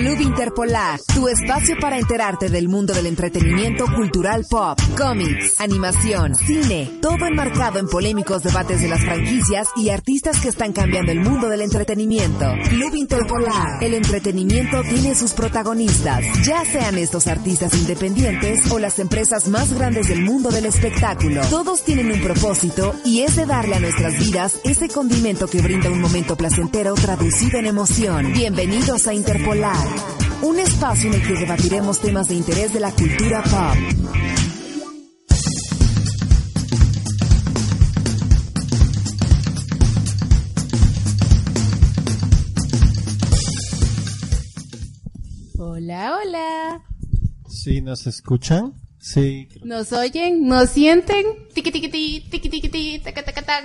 Club Interpolar, tu espacio para enterarte del mundo del entretenimiento cultural pop, cómics, animación, cine, todo enmarcado en polémicos debates de las franquicias y artistas que están cambiando el mundo del entretenimiento. Club Interpolar, el entretenimiento tiene sus protagonistas, ya sean estos artistas independientes o las empresas más grandes del mundo del espectáculo. Todos tienen un propósito y es de darle a nuestras vidas ese condimento que brinda un momento placentero traducido en emoción. Bienvenidos a Interpolar, un espacio en el que debatiremos temas de interés de la cultura pop. Hola, hola. Sí, ¿nos escuchan? Sí. ¿Nos oyen? ¿Nos sienten? Tiki tiki tiki tiki tiki tiki taca taca tan.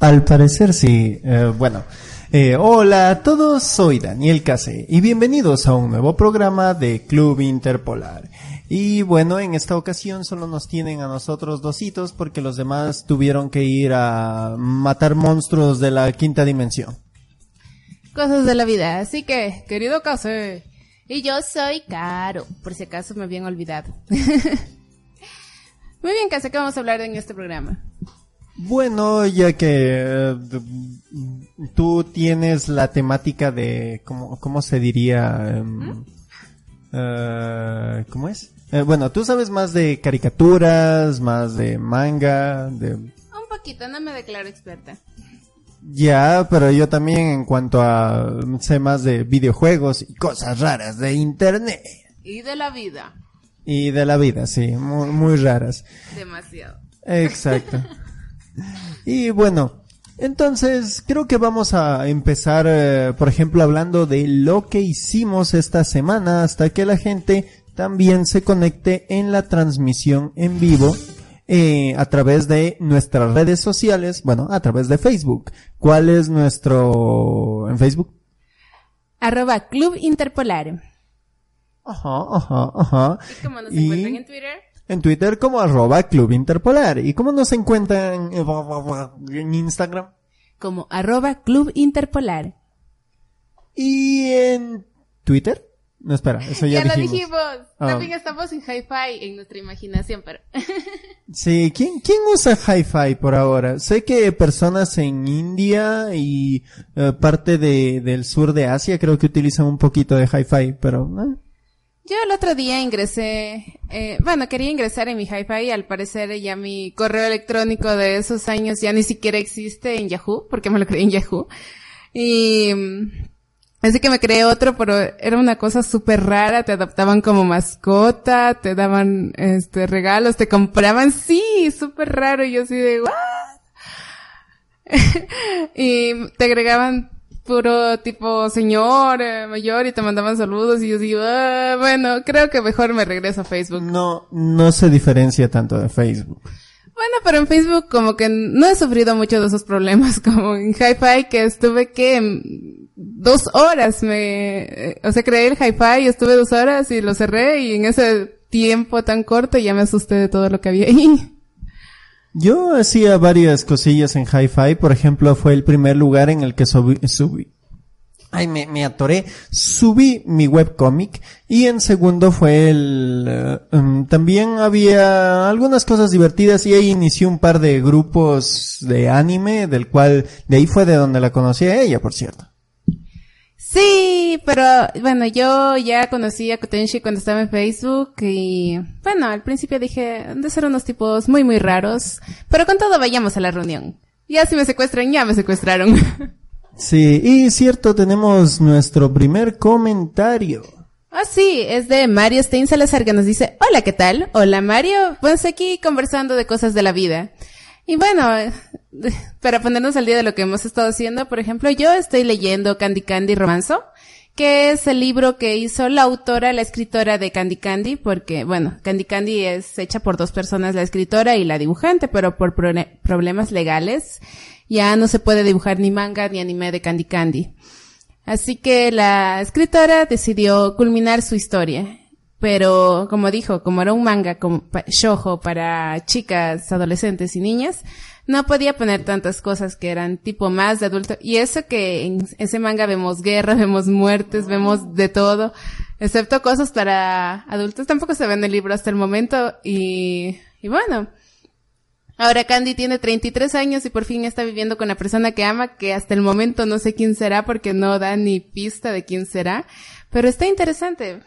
Al parecer sí. Eh, bueno. Eh, hola a todos, soy Daniel Case y bienvenidos a un nuevo programa de Club Interpolar. Y bueno, en esta ocasión solo nos tienen a nosotros dositos porque los demás tuvieron que ir a matar monstruos de la quinta dimensión. Cosas de la vida. Así que, querido Case. Y yo soy Caro, por si acaso me habían olvidado. Muy bien, Case, ¿qué vamos a hablar en este programa? Bueno, ya que tú tienes la temática de, ¿cómo, cómo se diría? Eh, ¿Cómo es? Eh, bueno, tú sabes más de caricaturas, más de manga, de... Un poquito, no me declaro experta. Ya, pero yo también en cuanto a sé más de videojuegos y cosas raras de internet. Y de la vida. Y de la vida, sí, muy, muy raras. Demasiado. Exacto. y bueno, entonces creo que vamos a empezar, eh, por ejemplo, hablando de lo que hicimos esta semana hasta que la gente también se conecte en la transmisión en vivo eh, a través de nuestras redes sociales, bueno, a través de Facebook. ¿Cuál es nuestro en Facebook? Arroba Club Interpolar. Ajá, ajá, ajá. ¿Y cómo nos encuentran en Twitter? En Twitter como arroba Club Interpolar. ¿Y cómo nos encuentran en Instagram? Como arroba Club Interpolar. ¿Y en Twitter? No, espera, eso ya, Ya lo dijimos. dijimos. Ah. También estamos en hi-fi en nuestra imaginación, pero... Sí, ¿quién, quién usa Hi-Fi por ahora? Sé que personas en India y eh, parte de, del sur de Asia creo que utilizan un poquito de Hi-Fi, pero eh, Yo el otro día ingresé, eh, bueno, quería ingresar en mi y al parecer ya mi correo electrónico de esos años ya ni siquiera existe en Yahoo, porque me lo creé en Yahoo. Y mm, así que me creé otro, pero era una cosa súper rara, te adoptaban como mascota, te daban este regalos, te compraban, sí, súper raro, y yo así de, ¿what? y te agregaban puro tipo señor eh, mayor y te mandaban saludos y yo digo, ah, bueno, creo que mejor me regreso a Facebook. no, no se diferencia tanto de Facebook. Bueno, pero en Facebook como que no he sufrido mucho de esos problemas como en Hi-Fi que estuve que dos horas me, eh, o sea, creé el Hi-Fi y estuve dos horas y lo cerré y en ese tiempo tan corto ya me asusté de todo lo que había ahí. Yo hacía varias cosillas en Hi-Fi, por ejemplo, fue el primer lugar en el que subí, subí. Ay, me, me atoré, subí mi webcomic y en segundo fue el, eh, um, también había algunas cosas divertidas y ahí inicié un par de grupos de anime, del cual, de ahí fue de donde la conocí a ella, por cierto. Sí, pero bueno, yo ya conocí a Kotenshi cuando estaba en Facebook y bueno, al principio dije, han de ser unos tipos muy muy raros, pero con todo vayamos a la reunión. Ya si me secuestran, ya me secuestraron. Sí, y cierto, tenemos nuestro primer comentario. Ah, sí, es de Mario Stein Salazar que nos dice, hola, ¿qué tal? Hola, Mario. Pues aquí conversando de cosas de la vida. Y bueno, para ponernos al día de lo que hemos estado haciendo, por ejemplo, yo estoy leyendo Candy Candy Romanzo, que es el libro que hizo la autora, la escritora de Candy Candy, porque, bueno, Candy Candy es hecha por dos personas, la escritora y la dibujante, pero por pro- problemas legales ya no se puede dibujar ni manga ni anime de Candy Candy. Así que la escritora decidió culminar su historia. Pero, como dijo, como era un manga como shoujo para chicas, adolescentes y niñas, no podía poner tantas cosas que eran tipo más de adulto. Y eso que en ese manga vemos guerra, vemos muertes, vemos de todo, excepto cosas para adultos. Tampoco se ve en el libro hasta el momento y, y bueno. Ahora Candy tiene 33 años y por fin está viviendo con la persona que ama, que hasta el momento no sé quién será porque no da ni pista de quién será. Pero está interesante.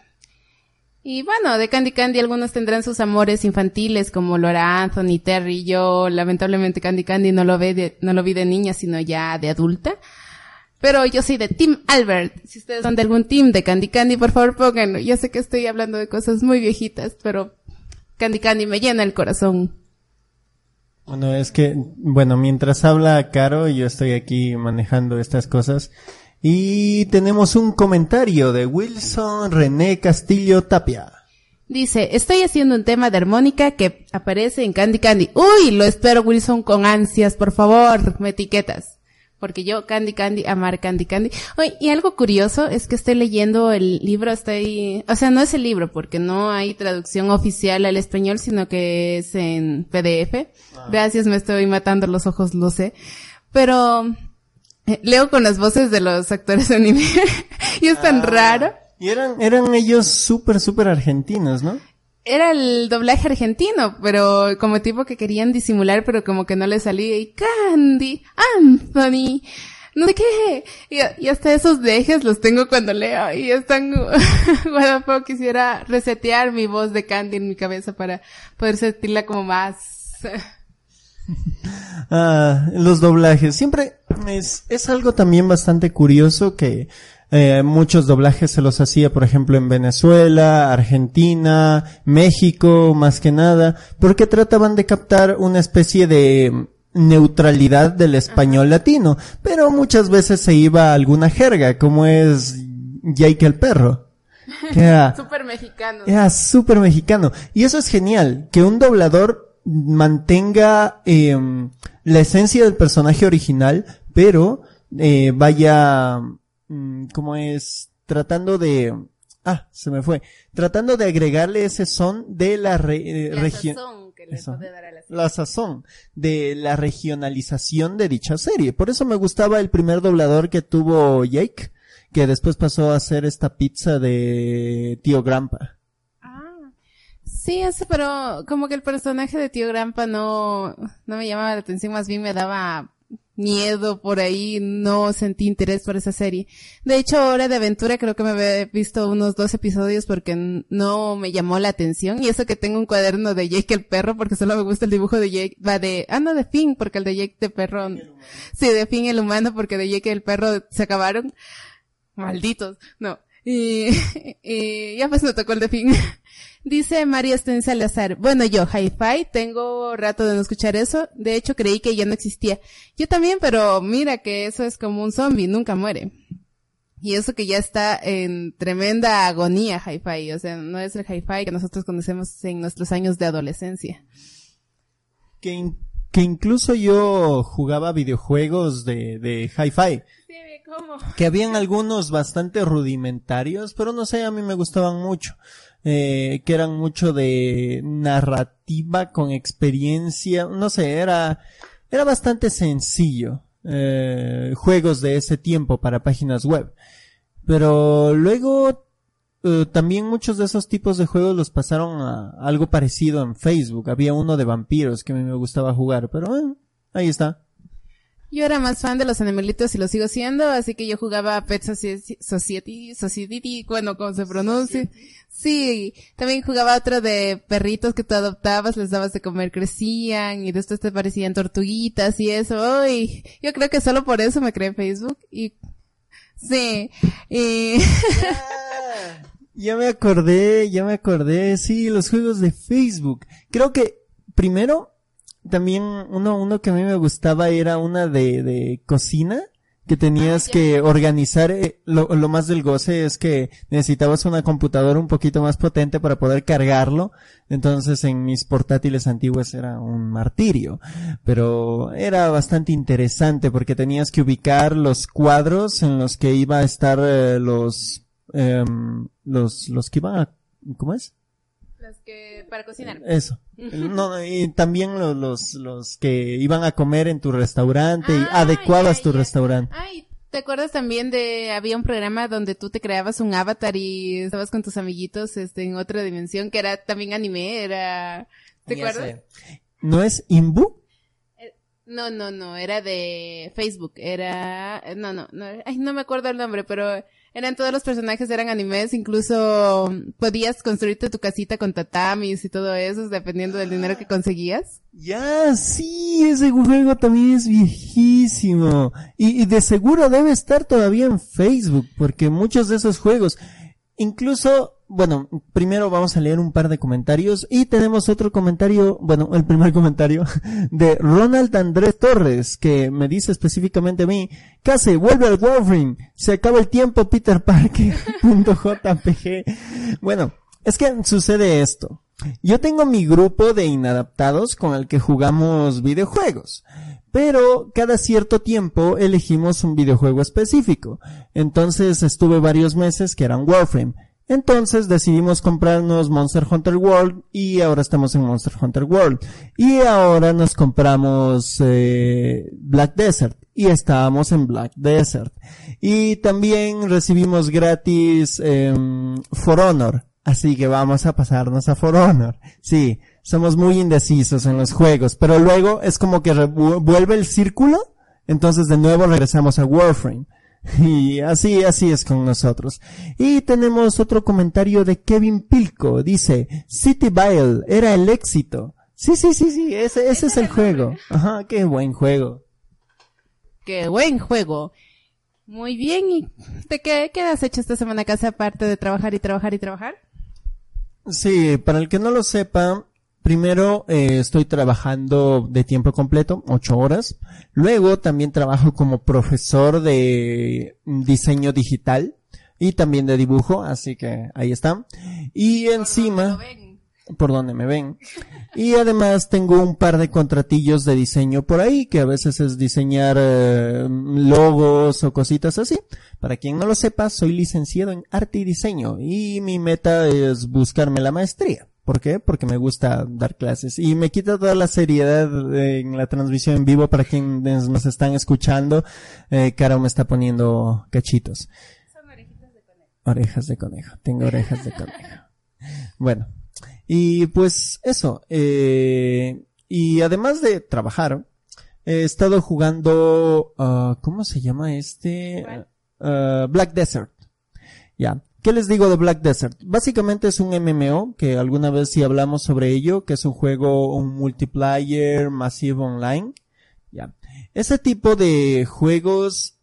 Y bueno, de Candy Candy algunos tendrán sus amores infantiles como Laura Anthony, Terry. Yo lamentablemente Candy Candy no lo ve no lo vi de niña sino ya de adulta. Pero yo soy de Team Albert. Si ustedes son de algún team de Candy Candy, por favor pónganlo. Yo sé que estoy hablando de cosas muy viejitas, pero Candy Candy me llena el corazón. Bueno, es que, bueno, mientras habla Caro, yo estoy aquí manejando estas cosas. Y tenemos un comentario de Wilson René Castillo Tapia. Dice, estoy haciendo un tema de armónica que aparece en Candy Candy. Uy, lo espero Wilson con ansias, por favor, me etiquetas. Porque yo, Candy Candy, amar Candy Candy. Oye, y algo curioso es que estoy leyendo el libro, estoy, o sea, no es el libro porque no hay traducción oficial al español, sino que es en PDF. Ah. Gracias, me estoy matando los ojos, lo sé. Pero, leo con las voces de los actores de anime. y es tan ah. raro. Y eran, eran ellos súper, súper argentinos, ¿no? Era el doblaje argentino, pero como tipo que querían disimular, pero como que no le salía. Y Candy, Anthony, no sé qué. Y, hasta esos dejes los tengo cuando leo. Y están, bueno, quisiera resetear mi voz de Candy en mi cabeza para poder sentirla como más Ah, los doblajes. Siempre es, es algo también bastante curioso que eh, muchos doblajes se los hacía, por ejemplo, en Venezuela, Argentina, México, más que nada, porque trataban de captar una especie de neutralidad del español latino, pero muchas veces se iba a alguna jerga, como es Jake el perro. Era súper mexicano. Era súper mexicano. Y eso es genial, que un doblador mantenga eh, la esencia del personaje original, pero eh, vaya, mm, como es, tratando de, ah, se me fue, tratando de agregarle ese son de la eh, región. La sazón de la regionalización de dicha serie. Por eso me gustaba el primer doblador que tuvo Jake, que después pasó a hacer esta pizza de tío Grampa. Sí, eso, pero como que el personaje de Tío Grampa no, no me llamaba la atención, más bien me daba miedo por ahí, no sentí interés por esa serie. De hecho, Hora de Aventura creo que me había visto unos dos episodios porque no me llamó la atención. Y eso que tengo un cuaderno de Jake el perro porque solo me gusta el dibujo de Jake, va de, ah no, de Finn, porque el de Jake de perro, sí, de Finn el humano porque de Jake el perro se acabaron. Malditos, no. Y, y ya pues me tocó el de Finn. Dice María Sten Salazar, bueno yo, Hi-Fi, tengo rato de no escuchar eso, de hecho creí que ya no existía. Yo también, pero mira que eso es como un zombie, nunca muere. Y eso que ya está en tremenda agonía Hi-Fi, o sea, no es el Hi-Fi que nosotros conocemos en nuestros años de adolescencia. Que, que incluso yo jugaba videojuegos de, de Hi-Fi. Que habían algunos bastante rudimentarios, pero no sé, a mí me gustaban mucho eh, que eran mucho de narrativa con experiencia, no sé, era, era bastante sencillo, eh, juegos de ese tiempo para páginas web. Pero luego, eh, también muchos de esos tipos de juegos los pasaron a algo parecido en Facebook. Había uno de vampiros que a mí me gustaba jugar, pero ahí está. Yo era más fan de los animalitos y lo sigo siendo, así que yo jugaba Pet Society, Society, bueno, como se pronuncia. Sí, también jugaba otro de perritos que tú adoptabas, les dabas de comer, crecían y después te parecían tortuguitas y eso. Uy, yo creo que solo por eso me creé Facebook y sí, y... ya me acordé, ya me acordé, sí, los juegos de Facebook. Creo que primero también uno, uno que a mí me gustaba era una de, de cocina que tenías ah, que organizar, eh, lo, lo, más del goce es que necesitabas una computadora un poquito más potente para poder cargarlo, entonces en mis portátiles antiguos era un martirio, pero era bastante interesante porque tenías que ubicar los cuadros en los que iba a estar eh, los, eh, los, los que iban a, ¿cómo es? Que para cocinar. Eso. No, y también los, los, los que iban a comer en tu restaurante y Ah, adecuabas ya, tu ya. restaurante. Ay, ¿te acuerdas también de, había un programa donde tú te creabas un avatar y estabas con tus amiguitos, este, en otra dimensión, que era también anime, era, ¿te Ya acuerdas? sé. ¿No es Imbu? No, no, no, era de Facebook, era, no, no, no, ay, no me acuerdo el nombre, pero eran todos los personajes, eran animes, incluso podías construirte tu casita con tatamis y todo eso, dependiendo del dinero que conseguías. Ya, sí, ese juego también es viejísimo. Y, y de seguro debe estar todavía en Facebook, porque muchos de esos juegos, incluso, bueno, primero vamos a leer un par de comentarios y tenemos otro comentario, bueno, el primer comentario de Ronald Andrés Torres, que me dice específicamente a mí, Case, vuelve al Warframe, se acaba el tiempo Peter Parker. Bueno, es que sucede esto. Yo tengo mi grupo de inadaptados con el que jugamos videojuegos, pero cada cierto tiempo elegimos un videojuego específico. Entonces estuve varios meses que eran Warframe. Entonces decidimos comprarnos Monster Hunter World y ahora estamos en Monster Hunter World. Y ahora nos compramos eh, Black Desert y estábamos en Black Desert. Y también recibimos gratis em, For Honor. Así que vamos a pasarnos a For Honor. Sí, somos muy indecisos en los juegos, pero luego es como que vuelve el círculo, entonces de nuevo regresamos a Warframe. Y así, así es con nosotros. Y tenemos otro comentario de Kevin Pilco. Dice, City Vile era el éxito. Sí, sí, sí, sí, ese, ese es el juego. Ajá, qué buen juego. Qué buen juego. Muy bien, ¿y de qué, qué has hecho esta semana casa aparte de trabajar y trabajar y trabajar? Sí, para el que no lo sepa, primero eh, estoy trabajando de tiempo completo, ocho horas. Luego también trabajo como profesor de diseño digital y también de dibujo, así que ahí está. Y encima, por donde me ven. Y además tengo un par de contratillos de diseño por ahí, que a veces es diseñar eh, logos o cositas así. Para quien no lo sepa, soy licenciado en arte y diseño y mi meta es buscarme la maestría. ¿Por qué? Porque me gusta dar clases y me quita toda la seriedad en la transmisión en vivo para quienes nos están escuchando. Eh, Caro me está poniendo cachitos. Orejas de conejo. Tengo orejas de conejo. Bueno, y pues eso. Eh, y además de trabajar, he estado jugando, ah, ¿cómo se llama este? Ah, Black Desert. Ya. ¿Qué les digo de Black Desert? Básicamente es un MMO, que alguna vez sí hablamos sobre ello, que es un juego, un multiplayer, masivo online. Ya. Ese tipo de juegos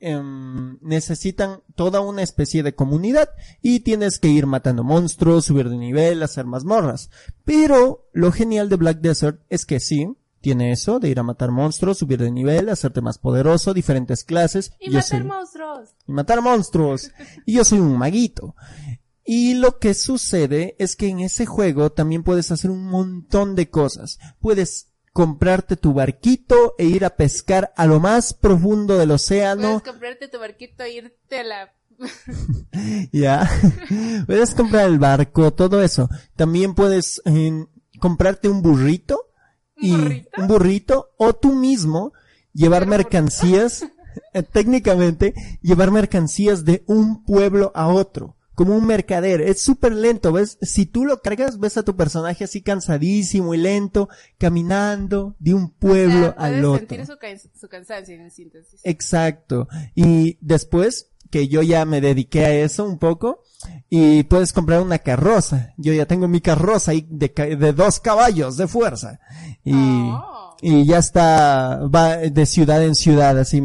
em, necesitan toda una especie de comunidad y tienes que ir matando monstruos, subir de nivel, hacer mazmorras. Pero lo genial de Black Desert es que sí, tiene eso de ir a matar monstruos, subir de nivel, hacerte más poderoso, diferentes clases. Y Yo matar soy- monstruos. y matar monstruos. Y yo soy un maguito. Y lo que sucede es que en ese juego también puedes hacer un montón de cosas. Puedes comprarte tu barquito e ir a pescar a lo más profundo del océano. Puedes comprarte tu barquito e irte a la... Ya. puedes comprar el barco, todo eso. También puedes eh, comprarte un burrito. ¿Un y burrito? un burrito o tú mismo llevar mercancías, eh, técnicamente llevar mercancías de un pueblo a otro, como un mercader. Es súper lento, ¿ves? Si tú lo cargas, ves a tu personaje así cansadísimo y lento, caminando de un pueblo O sea, al otro. sentir su cansancio en síntesis. Exacto. Y después que yo ya me dediqué a eso un poco y puedes comprar una carroza. Yo ya tengo mi carroza ahí de, de dos caballos de fuerza. Y, Oh. y ya está, va de ciudad en ciudad, así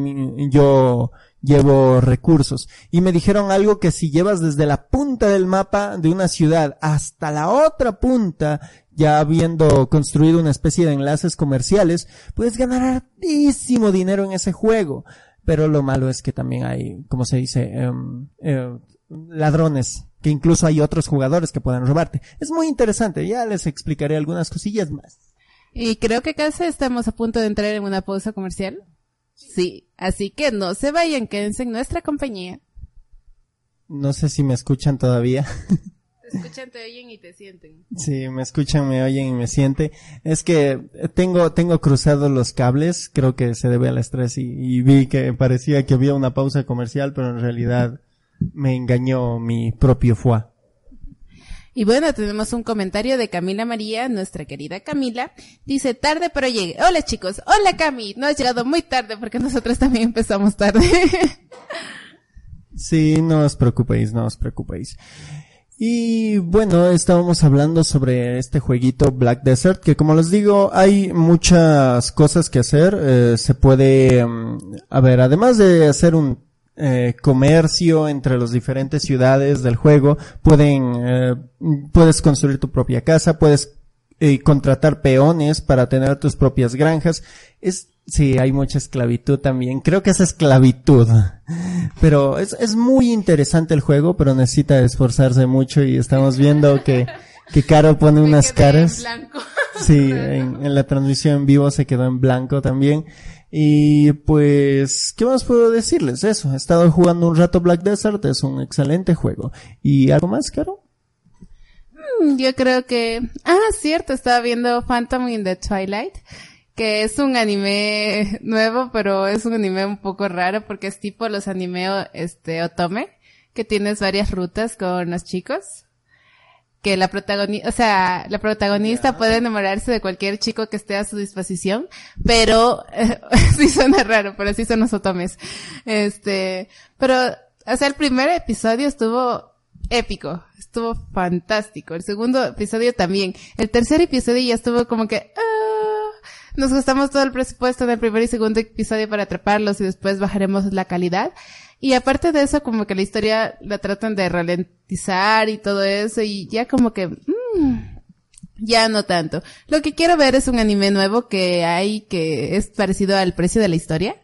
yo llevo recursos. Y me dijeron algo que si llevas desde la punta del mapa de una ciudad hasta la otra punta, ya habiendo construido una especie de enlaces comerciales, puedes ganar hartísimo dinero en ese juego. Pero lo malo es que también hay, como se dice, Em, eh, ladrones, que incluso hay otros jugadores que pueden robarte. Es muy interesante, ya les explicaré algunas cosillas más. Y creo que casi estamos a punto de entrar en una pausa comercial. Sí, así que no se vayan, quédense en nuestra compañía. No sé si me escuchan todavía. Te escuchan, te oyen y te sienten. Sí, me escuchan, me oyen y me sienten. Es que tengo, tengo cruzados los cables, creo que se debe al estrés y, y vi que parecía que había una pausa comercial, pero en realidad me engañó mi propio foie. Y bueno, tenemos un comentario de Camila María, nuestra querida Camila. Dice, tarde pero llegue. Hola chicos, hola Cami. No has llegado muy tarde porque nosotros también empezamos tarde. sí, no os preocupéis, no os preocupéis. Y bueno, estábamos hablando sobre este jueguito Black Desert, que como les digo, hay muchas cosas que hacer. Eh, se puede, mm, a ver, además de hacer un eh, comercio entre las diferentes ciudades del juego, pueden, eh, puedes construir tu propia casa, puedes eh, contratar peones para tener tus propias granjas. Sí, hay mucha esclavitud también. Creo que es esclavitud. Pero es, es muy interesante el juego, pero necesita esforzarse mucho y estamos viendo que, que Caro pone unas caras. Sí, en, en la transmisión en vivo se quedó en blanco también. Y pues, ¿qué más puedo decirles? Eso, he estado jugando un rato Black Desert, es un excelente juego. ¿Y algo más, Caro? Mm, yo creo que, ah, cierto, estaba viendo Phantom in the Twilight, que es un anime nuevo, pero es un anime un poco raro porque es tipo los anime, este, otome, que tienes varias rutas con los chicos que la protagonista, o sea, la protagonista puede enamorarse de cualquier chico que esté a su disposición, pero sí suena raro, pero sí son los otomes. Este, pero, o sea, el primer episodio estuvo épico, estuvo fantástico. El segundo episodio también. El tercer episodio ya estuvo como que, ah, nos gastamos todo el presupuesto en el primer y segundo episodio para atraparlos y después bajaremos la calidad. Y aparte de eso, como que la historia la tratan de ralentizar y todo eso, y ya como que, mmm, ya no tanto. Lo que quiero ver es un anime nuevo que hay que es parecido al precio de la historia.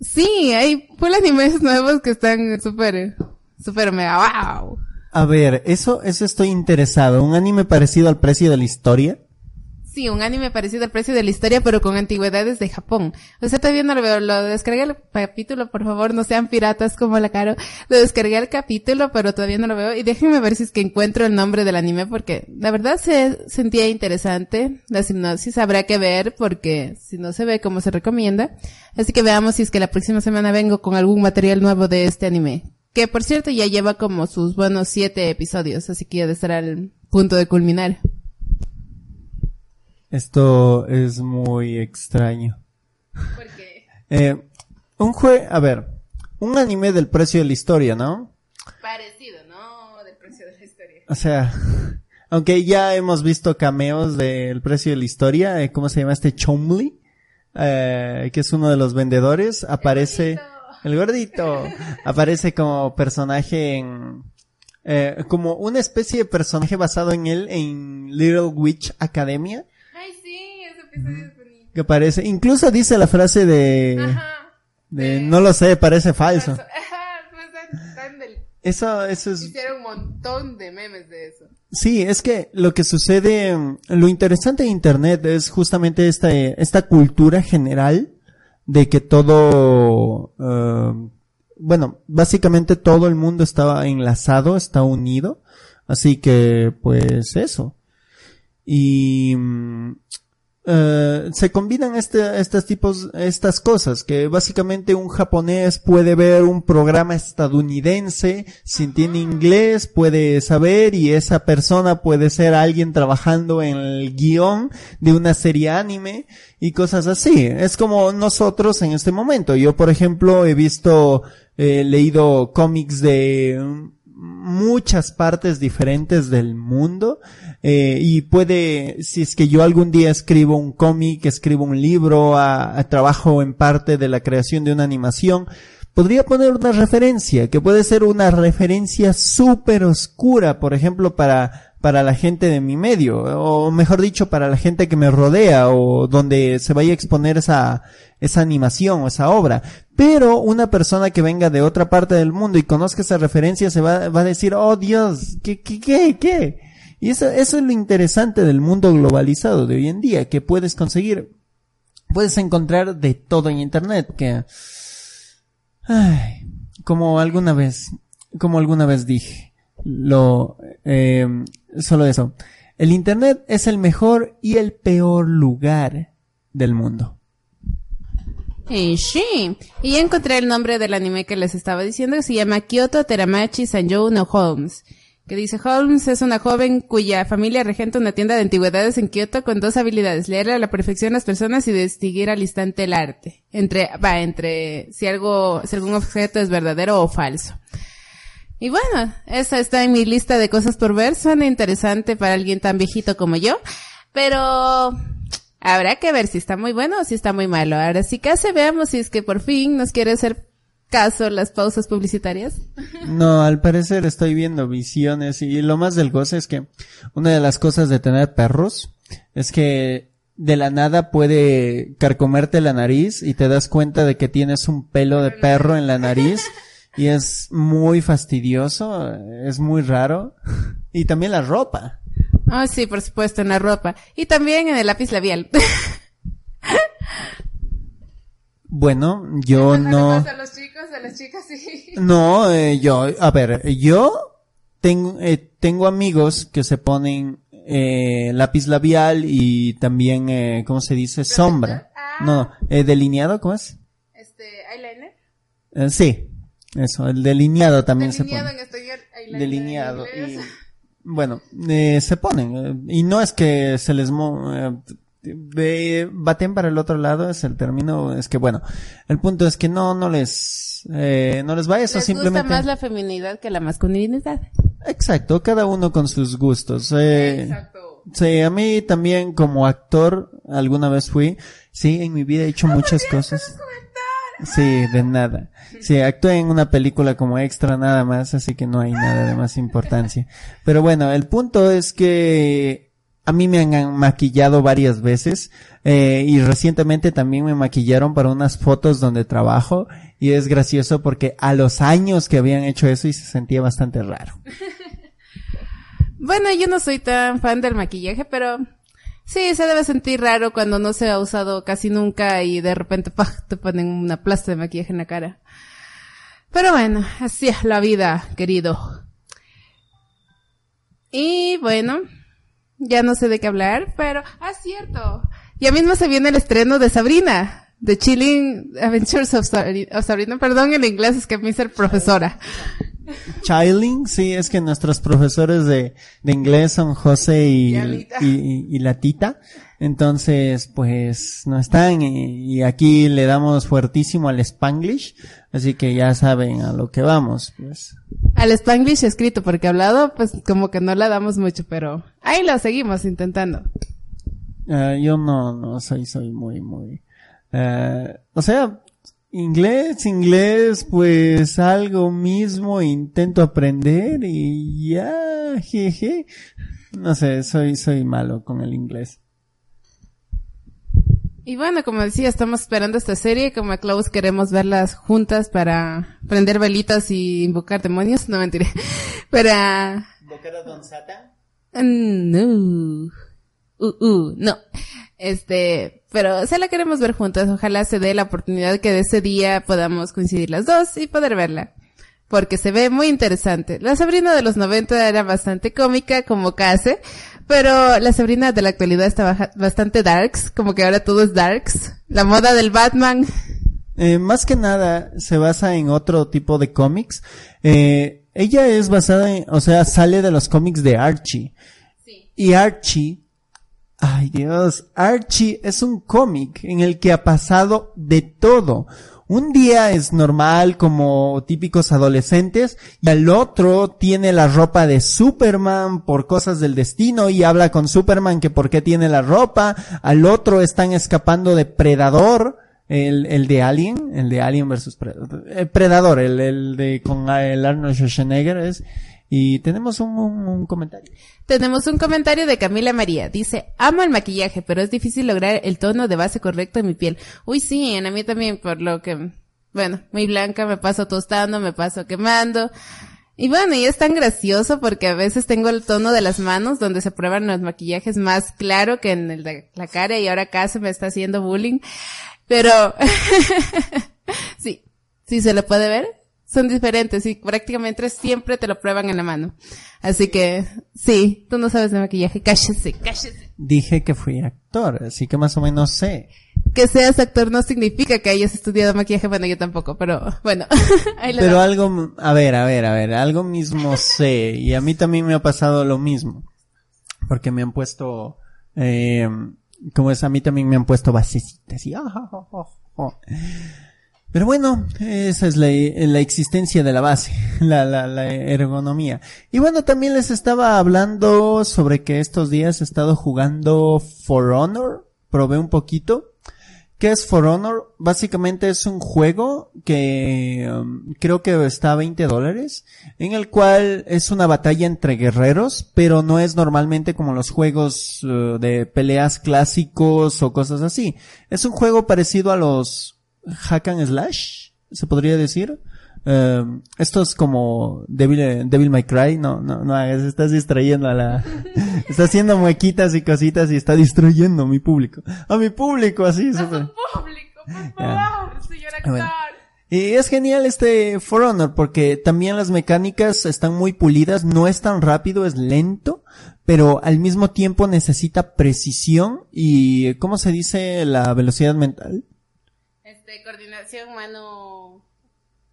Sí, hay full animes nuevos que están súper, súper mega wow. A ver, eso, eso estoy interesado. ¿Un anime parecido al precio de la historia? Sí, un anime parecido al precio de la historia, pero con antigüedades de Japón. O sea, todavía no lo veo. Lo descargué el capítulo, por favor, no sean piratas como la caro. Lo descargué el capítulo, pero todavía no lo veo. Y déjenme ver si es que encuentro el nombre del anime, porque la verdad se sentía interesante. La sinopsis habrá que ver, porque si no se ve como se recomienda. Así que veamos si es que la próxima semana vengo con algún material nuevo de este anime. Que por cierto ya lleva como sus buenos siete episodios, así que ya de estar al punto de culminar. Esto es muy extraño. ¿Por qué? Eh, un juego, a ver, un anime del precio de la historia, ¿no? Parecido, ¿no? Del precio de la historia. O sea, aunque ya hemos visto cameos del precio de la historia, eh, ¿cómo se llama este Chomley? Eh, que es uno de los vendedores, aparece, el gordito, aparece como personaje en, eh, como una especie de personaje basado en él en Little Witch Academia que parece, incluso dice la frase de, de, no lo sé, parece falso. Eso, eso es... Hicieron un montón de memes de eso. Sí, es que lo que sucede, lo interesante de Internet es justamente esta, esta cultura general de que todo, uh, bueno, básicamente todo el mundo estaba enlazado, está unido, así que pues eso. Y eh, se combinan este, estos tipos, estas cosas, que básicamente un japonés puede ver un programa estadounidense, si entiende inglés, puede saber y esa persona puede ser alguien trabajando en el guion de una serie anime y cosas así. Es como nosotros en este momento. Yo, por ejemplo, he visto, he leído cómics de muchas partes diferentes del mundo eh, y puede, si es que yo algún día escribo un cómic, escribo un libro, a, trabajo en parte de la creación de una animación, podría poner una referencia, que puede ser una referencia súper oscura, por ejemplo, para, para la gente de mi medio, o mejor dicho, para la gente que me rodea, o donde se vaya a exponer esa, esa animación o esa obra. Pero una persona que venga de otra parte del mundo y conozca esa referencia se va, va a decir, oh Dios, ¿qué, qué, qué, qué? Y eso, es lo interesante del mundo globalizado de hoy en día, que puedes conseguir, puedes encontrar de todo en internet, que, ay, como alguna vez, como alguna vez dije, lo, eh, solo eso. El Internet es el mejor y el peor lugar del mundo. Y sí. Y encontré el nombre del anime que les estaba diciendo, que se llama Kyoto Teramachi Sanjou no Holmes. Que dice, Holmes es una joven cuya familia regenta una tienda de antigüedades en Kyoto con dos habilidades, leer a la perfección las personas y distinguir al instante el arte. Entre, va, entre si algo, si algún objeto es verdadero o falso. Y bueno, esa está en mi lista de cosas por ver. Suena interesante para alguien tan viejito como yo. Pero habrá que ver si está muy bueno o si está muy malo. Ahora sí casi veamos si es que por fin nos quiere hacer caso las pausas publicitarias. No, al parecer estoy viendo visiones y lo más del goce es que una de las cosas de tener perros es que de la nada puede carcomerte la nariz y te das cuenta de que tienes un pelo de perro en la nariz y es muy fastidioso, es muy raro. Y también la ropa. Ah, sí, por supuesto, en la ropa. Y también en el lápiz labial. Bueno, yo no. A los chicos, a las chicas, sí. No, eh, yo, a ver, yo tengo, eh, tengo amigos que se ponen eh, lápiz labial y también, eh, ¿cómo se dice? Sombra. Ah. No, eh, delineado, ¿cómo es? Este, eyeliner. Eh, sí, eso, el delineado también Delineado se en pone. español, eyeliner Delineado. en Y, inglés. bueno, eh, se ponen. eh, y no es que se les... mo- eh, baten para el otro lado es el término es que bueno el punto es que no no les eh, no les va eso Les simplemente gusta más la feminidad que la masculinidad. Exacto, cada uno con sus gustos. Eh, Exacto. sí, a mí también como actor alguna vez fui. Sí, en mi vida he hecho muchas cosas. Sí, de nada. Sí, actué en una película como extra nada más, así que no hay nada de más importancia. Pero bueno, el punto es que a mí me han maquillado varias veces eh, y recientemente también me maquillaron para unas fotos donde trabajo y es gracioso porque a los años que habían hecho eso y se sentía bastante raro. Bueno, yo no soy tan fan del maquillaje, pero sí, se debe sentir raro cuando no se ha usado casi nunca y de repente ¡pah! te ponen una plasta de maquillaje en la cara. Pero bueno, así es la vida, querido. Y bueno, ya no sé de qué hablar, pero, ah, cierto. Ya mismo se viene el estreno de Sabrina, de Chilling Adventures of Sabrina, of Sabrina, perdón, en inglés es que me hice profesora. Childing, sí, es que nuestros profesores de, de inglés son José y, Y y, y- y la tita. Entonces, pues, no están y, y aquí le damos fuertísimo al Spanglish. Así que ya saben a lo que vamos, pues. Al Spanglish escrito, porque hablado, pues como que no la damos mucho, pero ahí lo seguimos intentando. Ah, yo no, no soy, soy muy, muy, ah, o sea, inglés, inglés, pues algo mismo intento aprender y ya, jeje. No sé, soy, soy malo con el inglés. Y bueno, como decía, estamos esperando esta serie, como a Klaus queremos verlas juntas para prender velitas y invocar demonios, no mentiré, para... Mm, No. Uh, uh, no. Este, pero se la queremos ver juntas. Ojalá se dé la oportunidad que de ese día podamos coincidir las dos y poder verla. Porque se ve muy interesante. La Sabrina de los 90 era bastante cómica, como Case, pero la Sabrina de la actualidad está bastante darks, como que ahora todo es darks. La moda del Batman. Eh, más que nada se basa en otro tipo de cómics. Eh, ella es basada en, o sea, sale de los cómics de Archie. Y Archie, ay Dios, Archie es un cómic en el que ha pasado de todo. Un día es normal como típicos adolescentes y al otro tiene la ropa de Superman por cosas del destino y habla con Superman que por qué tiene la ropa. Al otro están escapando de Predador. El, el de Alien, el de Alien versus Predador, eh, Predador, el, el de con el Arnold Schwarzenegger es, y tenemos un, un, un comentario. Tenemos un comentario de Camila María. Dice, amo el maquillaje, pero es difícil lograr el tono de base correcto en mi piel. Uy, sí, en a mí también, por lo que, bueno, muy blanca, me paso tostando, me paso quemando. Y bueno, y es tan gracioso porque a veces tengo el tono de las manos donde se prueban los maquillajes más claro que en el de la cara y ahora acá se me está haciendo bullying. Pero, sí, sí se le puede ver. Son diferentes y prácticamente siempre te lo prueban en la mano. Así que, sí, tú no sabes de maquillaje, cállese, cállese. Dije que fui actor, así que más o menos sé. Que seas actor no significa que hayas estudiado maquillaje, bueno, yo tampoco, pero bueno. ahí lo Pero algo, a ver, a ver, a ver, algo mismo sé, y a mí también me ha pasado lo mismo. Porque me han puesto, eh, como es, a mí también me han puesto basecitas y, ah, ah, ah. Pero bueno, esa es la, la existencia de la base, la, la, la ergonomía. Y bueno, también les estaba hablando sobre que estos días he estado jugando For Honor, probé un poquito. ¿Qué es For Honor? Básicamente es un juego que um, creo que está a 20 dólares, en el cual es una batalla entre guerreros, pero no es normalmente como los juegos uh, de peleas clásicos o cosas así. Es un juego parecido a los hack and slash, se podría decir. Um, esto es como Devil, Devil May Cry, no, no, no estás distrayendo a la, está haciendo muequitas y cositas y está distrayendo a mi público. A mi público, así, súper. público, por Ya. señor Ah, bueno. Y es genial este For Honor porque también las mecánicas están muy pulidas, no es tan rápido, es lento, pero al mismo tiempo necesita precisión y, ¿cómo se dice la velocidad mental? Este, coordinación mano...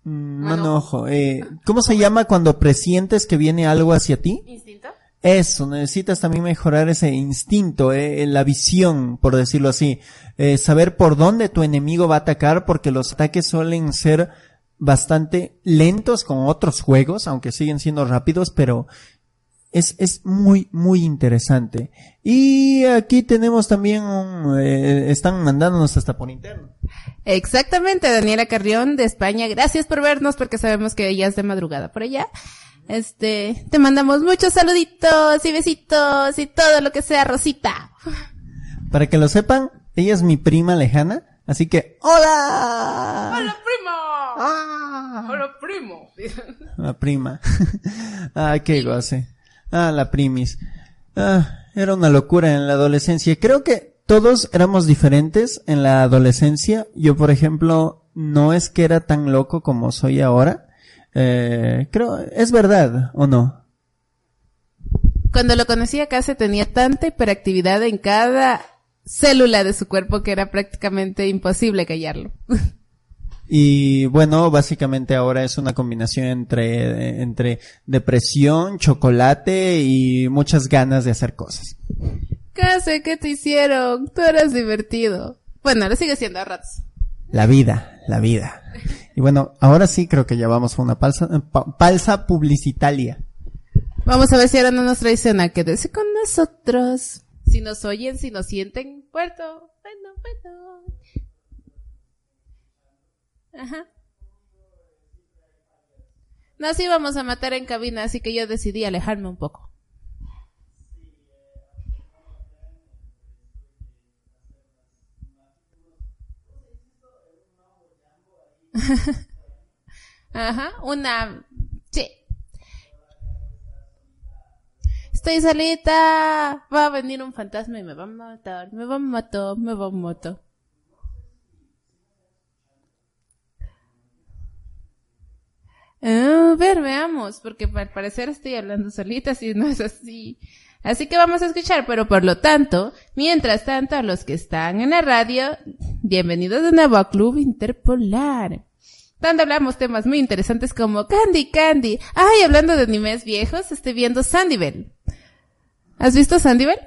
Mm, Mano- Mano ojo, eh, ¿cómo se llama cuando presientes que viene algo hacia ti? ¿Instinto? Eso, necesitas también mejorar ese instinto, eh, la visión, por decirlo así. Eh, saber por dónde tu enemigo va a atacar, porque los ataques suelen ser bastante lentos con otros juegos, aunque siguen siendo rápidos, pero es, es muy, muy interesante. Y aquí tenemos también un, eh, están mandándonos hasta por interno. Exactamente, Daniela Carrión de España. Gracias por vernos porque sabemos que ya es de madrugada por allá. Este, te mandamos muchos saluditos y besitos y todo lo que sea, Rosita. Para que lo sepan, ella es mi prima lejana, así que, ¡Hola! primo! ¡Ah! ¡Hola, primo! La prima. ah, qué goce. Ah, la primis. Ah, era una locura en la adolescencia. Creo que todos éramos diferentes en la adolescencia. Yo, por ejemplo, no es que era tan loco como soy ahora. Eh, creo, es verdad, ¿o no? Cuando lo conocí acá se tenía tanta hiperactividad en cada célula de su cuerpo que era prácticamente imposible callarlo. Y bueno, básicamente ahora es una combinación entre, entre depresión, chocolate y muchas ganas de hacer cosas. ¿Qué sé? ¿Qué te hicieron? Tú eras divertido. Bueno, lo sigue siendo a ratos. La vida, la vida. Y bueno, ahora sí creo que ya vamos a una palsa, pa- palsa publicitaria. Vamos a ver si ahora no nos traiciona. Quédese con nosotros. Si nos oyen, si nos sienten, puerto. Bueno, bueno. Ajá. Nos íbamos a matar en cabina, así que yo decidí alejarme un poco. Ajá, una... Sí. Estoy solita. Va a venir un fantasma y me va a matar. Me va a matar, me va a matar. A ver, veamos, porque al parecer estoy hablando solita, si no es así. Así que vamos a escuchar, pero por lo tanto, mientras tanto, a los que están en la radio, bienvenidos de nuevo a Club Interpolar. Donde hablamos temas muy interesantes como Candy Candy. Ay, hablando de animes viejos, estoy viendo Sandivel. ¿Has visto Sandivel?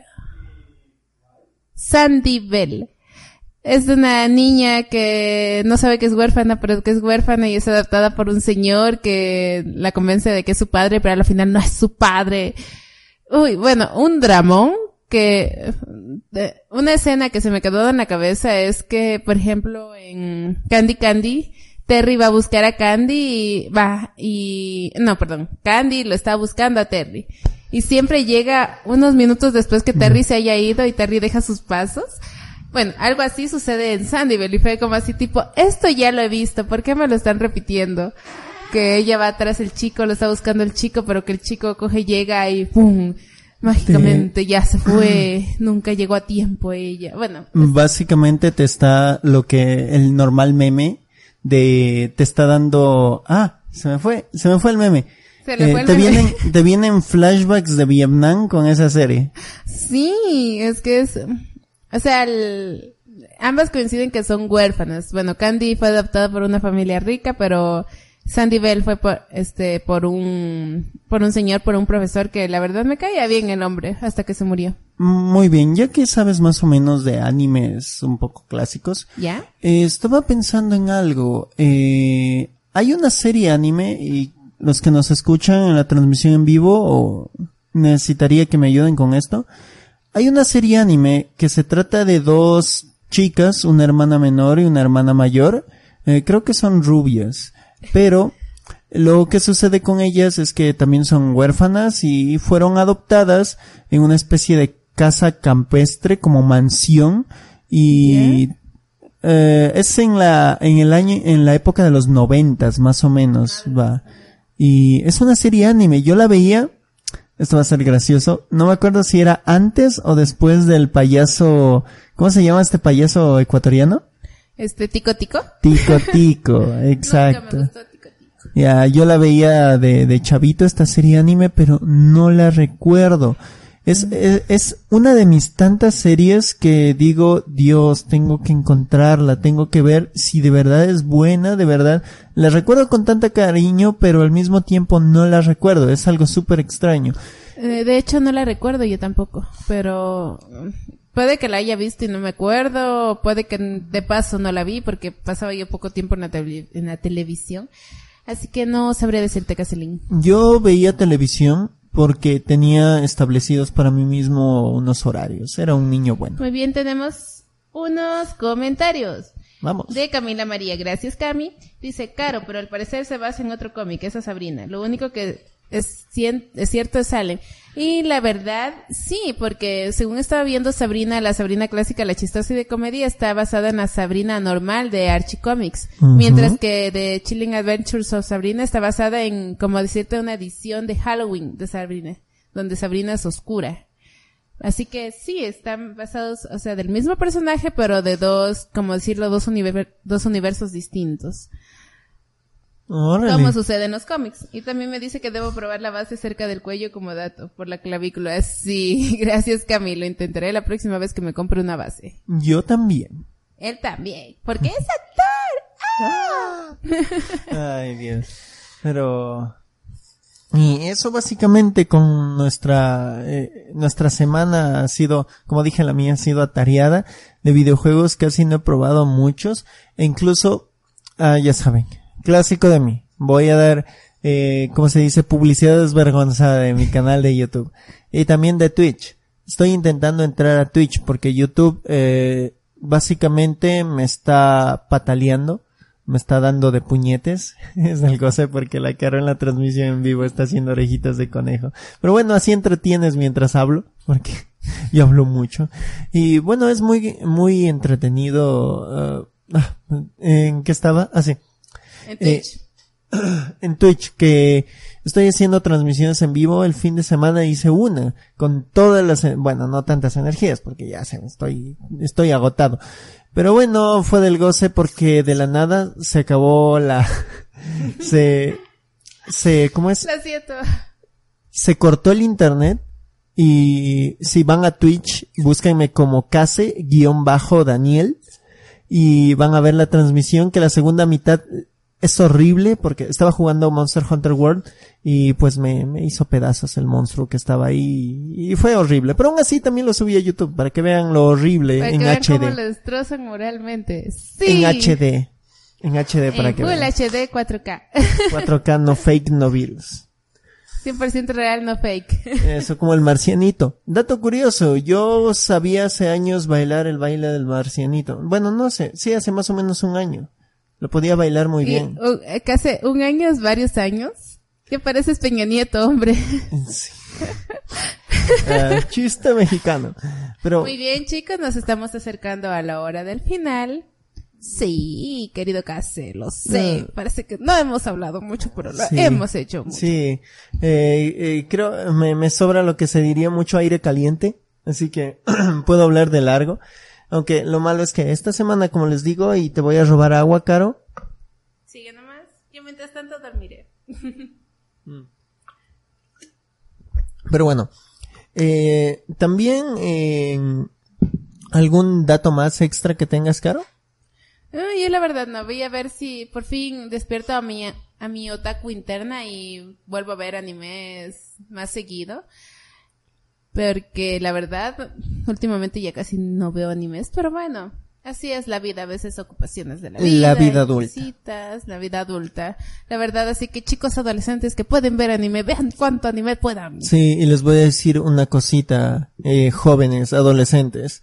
Sandivel. Es de una niña que no sabe que es huérfana, pero que es huérfana y es adoptada por un señor que la convence de que es su padre, pero al final no es su padre. Uy, bueno, un dramón que de- una escena que se me quedó en la cabeza es que, por ejemplo, en Candy Candy, Terry va a buscar a Candy y va y no, perdón, Candy lo está buscando a Terry. Y siempre llega unos minutos después que Terry se haya ido y Terry deja sus pasos. Bueno, algo así sucede en Sandyville y fue como así tipo, esto ya lo he visto, ¿por qué me lo están repitiendo? Que ella va atrás el chico, lo está buscando el chico, pero que el chico coge, llega y ¡pum! Mágicamente ya se fue, nunca llegó a tiempo ella. Bueno, Básicamente te está lo que el normal meme de te está dando, ah, se me fue, se me fue el meme. Se le Eh, fue el te meme. vienen, te vienen flashbacks de Vietnam con esa serie. Sí, es que es, o sea, el- ambas coinciden que son huérfanas. Bueno, Candy fue adoptada por una familia rica, pero Sandy Bell fue por, este, por un, por un señor, por un profesor que la verdad me caía bien el hombre hasta que se murió. Muy bien, ya que sabes más o menos de animes un poco clásicos, ¿Ya? eh, estaba pensando en algo. Eh, hay una serie anime y los que nos escuchan en la transmisión en vivo o necesitaría que me ayuden con esto. Hay una serie anime que se trata de dos chicas, una hermana menor y una hermana mayor. Eh, creo que son rubias, pero lo que sucede con ellas es que también son huérfanas y fueron adoptadas en una especie de casa campestre como mansión y eh, es en la en el año en la época de los noventas más o menos va y es una serie anime yo la veía esto va a ser gracioso no me acuerdo si era antes o después del payaso cómo se llama este payaso ecuatoriano Este, tico tico. Tico Tico exacto ya, yo la veía de, de chavito esta serie anime, pero no la recuerdo. Es, es, es una de mis tantas series que digo, Dios, tengo que encontrarla, tengo que ver si de verdad es buena, de verdad. La recuerdo con tanta cariño, pero al mismo tiempo no la recuerdo. Es algo súper extraño. Eh, de hecho, no la recuerdo yo tampoco, pero mm, puede que la haya visto y no me acuerdo, o puede que de paso no la vi porque pasaba yo poco tiempo en la, tele- en la televisión. Así que no sabría decirte, Caselín. Yo veía televisión porque tenía establecidos para mí mismo unos horarios. Era un niño bueno. Muy bien, tenemos unos comentarios. Vamos. De Camila María, gracias Cami. Dice, Caro, pero al parecer se basa en otro cómic, esa Sabrina. Lo único que es, cien- es cierto es Salem. Y la verdad, sí, porque según estaba viendo Sabrina, la Sabrina clásica, la chistosa y de comedia, está basada en la Sabrina normal de Archie Comics. Mientras que de Chilling Adventures of Sabrina está basada en, como decirte, una edición de Halloween de Sabrina, donde Sabrina es oscura. Así que sí, están basados, o sea, del mismo personaje, pero de dos, como decirlo, dos, univer- dos universos distintos. Órale. Como sucede en los cómics. Y también me dice que debo probar la base cerca del cuello como dato, por la clavícula. Sí, gracias Camilo. Intentaré la próxima vez que me compre una base. Yo también. Él también, porque es actor. ¡Ah! Ay, Dios. Pero... Y eso básicamente con nuestra, eh, nuestra semana ha sido, como dije la mía, ha sido atareada de videojuegos, casi no he probado muchos, e incluso, ah, ya saben, clásico de mí, voy a dar, eh, como se dice, publicidad desvergonzada de mi canal de YouTube, y también de Twitch. Estoy intentando entrar a Twitch porque YouTube, eh, básicamente me está pataleando, me está dando de puñetes. Es el goce porque la cara en la transmisión en vivo está haciendo orejitas de conejo. Pero bueno, así entretienes mientras hablo, porque yo hablo mucho. Y bueno, es muy, muy entretenido. uh, ah, ¿En qué estaba? Ah, En Eh, Twitch. En Twitch, que estoy haciendo transmisiones en vivo. El fin de semana hice una, con todas las, bueno, no tantas energías, porque ya se, estoy, estoy agotado. Pero bueno, fue del goce porque de la nada se acabó la, se, se, ¿cómo es? Lo siento. se cortó el internet y si van a Twitch, búsquenme como case-daniel y van a ver la transmisión que la segunda mitad es horrible porque estaba jugando Monster Hunter World y pues me, me hizo pedazos el monstruo que estaba ahí y fue horrible. Pero aún así también lo subí a YouTube para que vean lo horrible Para en que vean cómo lo destrozan moralmente. Sí. En HD. En HD para En que Full vean. HD 4K. 4K no fake no virus. 100% real, no fake. Eso como el marcianito. Dato curioso, yo sabía hace años bailar el baile del marcianito. Bueno, no sé, sí, hace más o menos un año. Lo podía bailar muy Y, bien. uh, eh, hace un año, varios años. Que pareces Peña Nieto, hombre. Sí. Ah, chiste mexicano. Pero Muy bien, chicos, nos estamos acercando a la hora del final. Sí, querido Case, lo sé. Mm. Parece que no hemos hablado mucho, pero lo Sí. hemos hecho mucho. sí, eh, eh, creo me, me sobra lo que se diría mucho aire caliente, así que puedo hablar de largo. Aunque lo malo es que esta semana, como les digo, y te voy a robar agua, Caro, Sigue nomás. Yo mientras tanto dormiré. Pero bueno, eh, también eh, algún dato más extra que tengas, Caro. yo la verdad no, voy a ver si por fin despierto a mi, a mi otaku interna y vuelvo a ver animes más seguido. Porque la verdad, últimamente ya casi no veo animes, pero bueno, Así es la vida, a veces ocupaciones de la vida. La vida adulta. Visitas, la vida adulta. La verdad, así que chicos adolescentes que pueden ver anime, vean cuánto anime puedan. Sí, y les voy a decir una cosita, eh, jóvenes, adolescentes.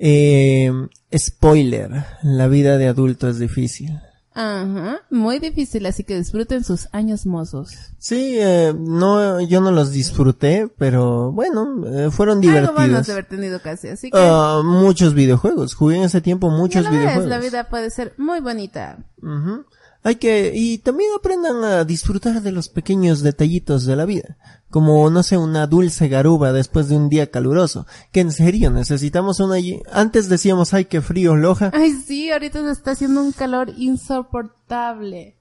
Eh, spoiler, la vida de adulto es difícil. Ajá, muy difícil, así que disfruten sus años mozos. Sí, eh, no, yo no los disfruté, pero bueno, eh, fueron divertidos. Algo de haber tenido casi, así que. Uh, muchos videojuegos, jugué en ese tiempo muchos videojuegos. la vida puede ser muy bonita. Uh hay que, y también aprendan a disfrutar de los pequeños detallitos de la vida. Como, no sé, una dulce garuba después de un día caluroso. Que en serio, necesitamos una, antes decíamos, ay, qué frío, loja. Ay, sí, ahorita se está haciendo un calor insoportable.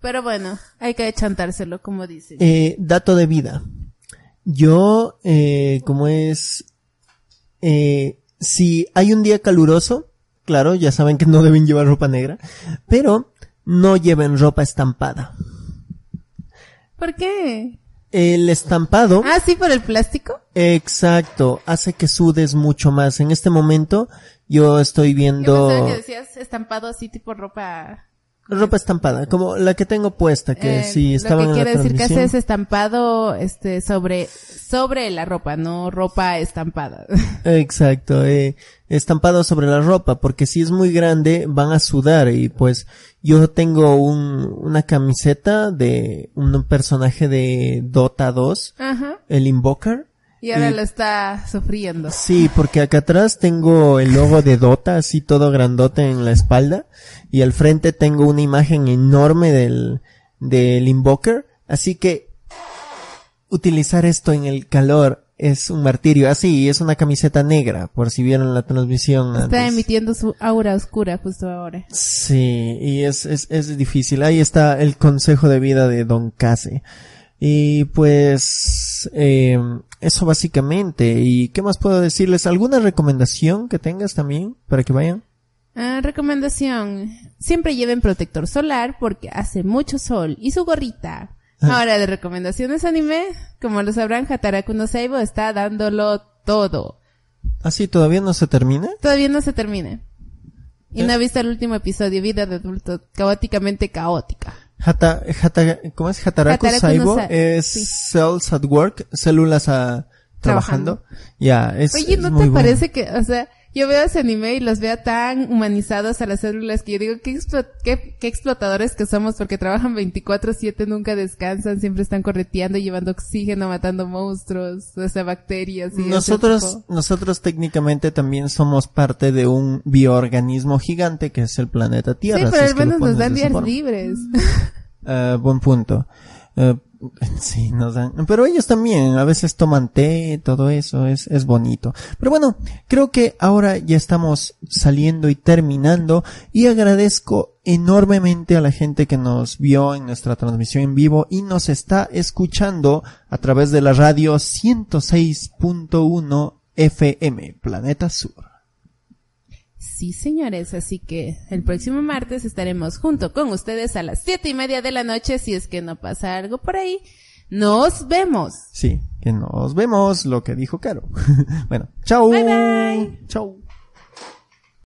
Pero bueno, hay que chantárselo, como dicen. Eh, dato de vida. Yo, eh, como es, eh, si hay un día caluroso, claro, ya saben que no deben llevar ropa negra, pero no lleven ropa estampada. ¿Por qué? El estampado. Ah, sí, por el plástico. Exacto, hace que sudes mucho más. En este momento yo estoy viendo. Yo que decías estampado así tipo ropa. Ropa estampada, como la que tengo puesta, que eh, si estaba Lo que quiere decir que hace es estampado, este, sobre, sobre la ropa, no ropa estampada. Exacto, eh, estampado sobre la ropa, porque si es muy grande van a sudar y pues yo tengo un, una camiseta de un personaje de Dota 2, el Invoker. Y ahora lo está sufriendo. Sí, porque acá atrás tengo el logo de Dota, así todo grandote en la espalda, y al frente tengo una imagen enorme del, del Invoker, así que utilizar esto en el calor es un martirio. Así, es una camiseta negra, por si vieron la transmisión. Está emitiendo su aura oscura justo ahora. Sí, y es, es, es difícil. Ahí está el consejo de vida de Don Case. Y pues, eh, eso básicamente. ¿Y qué más puedo decirles? ¿Alguna recomendación que tengas también para que vayan? Ah, recomendación. Siempre lleven protector solar porque hace mucho sol y su gorrita. Ahora, de recomendaciones anime, como lo sabrán, Hataraku no Seibo está dándolo todo. ¿Ah, sí? ¿Todavía no se termina? Todavía no se termina. Y no ha visto el último episodio, Vida de Adulto, caóticamente caótica. Hata, hata, ¿Cómo es? Hataraku, Saibo es Cells at Work, células a, trabajando. Ya, es Oye, ¿no te parece que, o sea, yo veo ese anime y los veo tan humanizados a las células que yo digo, qué, qué, explotadores que somos porque trabajan 24/7, nunca descansan, siempre están correteando, llevando oxígeno, matando monstruos, o sea, bacterias y Nosotros, nosotros técnicamente también somos parte de un bioorganismo gigante que es el planeta Tierra. Sí, pero al menos nos dan días libres. Uh, buen punto. Uh, Sí, nos dan, pero ellos también a veces toman té, todo eso es, es bonito. Pero bueno, creo que ahora ya estamos saliendo y terminando y agradezco enormemente a la gente que nos vio en nuestra transmisión en vivo y nos está escuchando a través de la radio 106.1 FM, Planeta Sur. Sí, señores, así que el próximo martes estaremos junto con ustedes a las siete y media de la noche, si es que no pasa algo por ahí. Nos vemos. Sí, que nos vemos, lo que dijo Caro. bueno, chao. Bye bye. Chao.